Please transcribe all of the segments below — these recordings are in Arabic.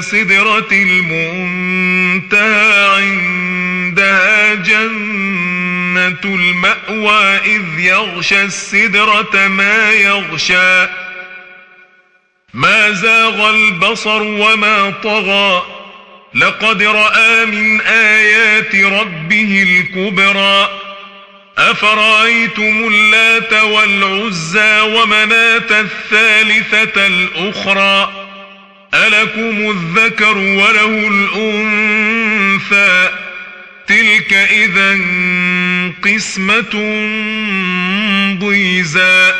سدرة المنتهى عندها جنة المأوى إذ يغشى السدرة ما يغشى. ما زاغ البصر وما طغى. لقد رأى من آيات ربه الكبرى. أفرأيتم اللات والعزى ومناة الثالثة الأخرى؟ ألكم الذكر وله الأنثى تلك إذا قسمة ضيزى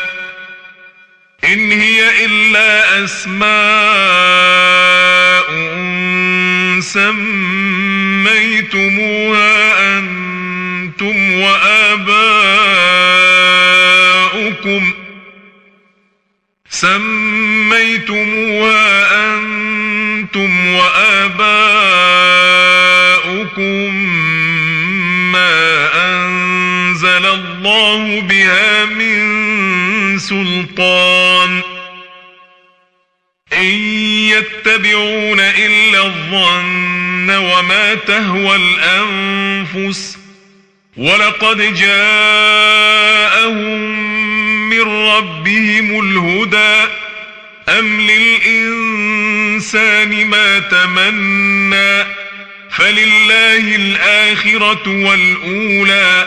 إن هي إلا أسماء سميتموها أنتم وآباؤكم سميتموها الله بها من سلطان. إن يتبعون إلا الظن وما تهوى الأنفس ولقد جاءهم من ربهم الهدى. أم للإنسان ما تمنى فلله الآخرة والأولى.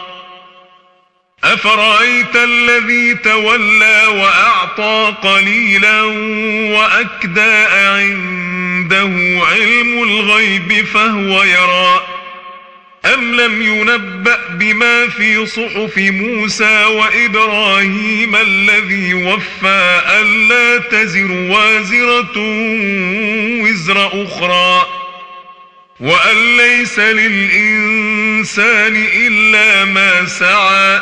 أفرأيت الذي تولى وأعطى قليلا وأكدى عند عنده علم الغيب فهو يرى أم لم ينبأ بما في صحف موسى وإبراهيم الذي وفى ألا تزر وازرة وزر أخرى وأن ليس للإنسان إلا ما سعى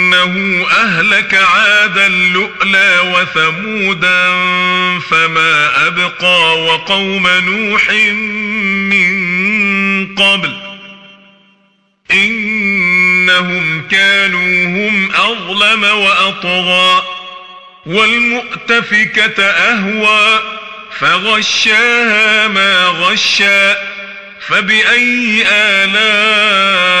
وأنه أهلك عادا لؤلا وثمودا فما أبقى وقوم نوح من قبل إنهم كانوا هم أظلم وأطغى والمؤتفكة أهوى فغشاها ما غشى فبأي آلاء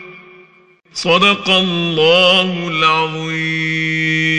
صدق الله العظيم.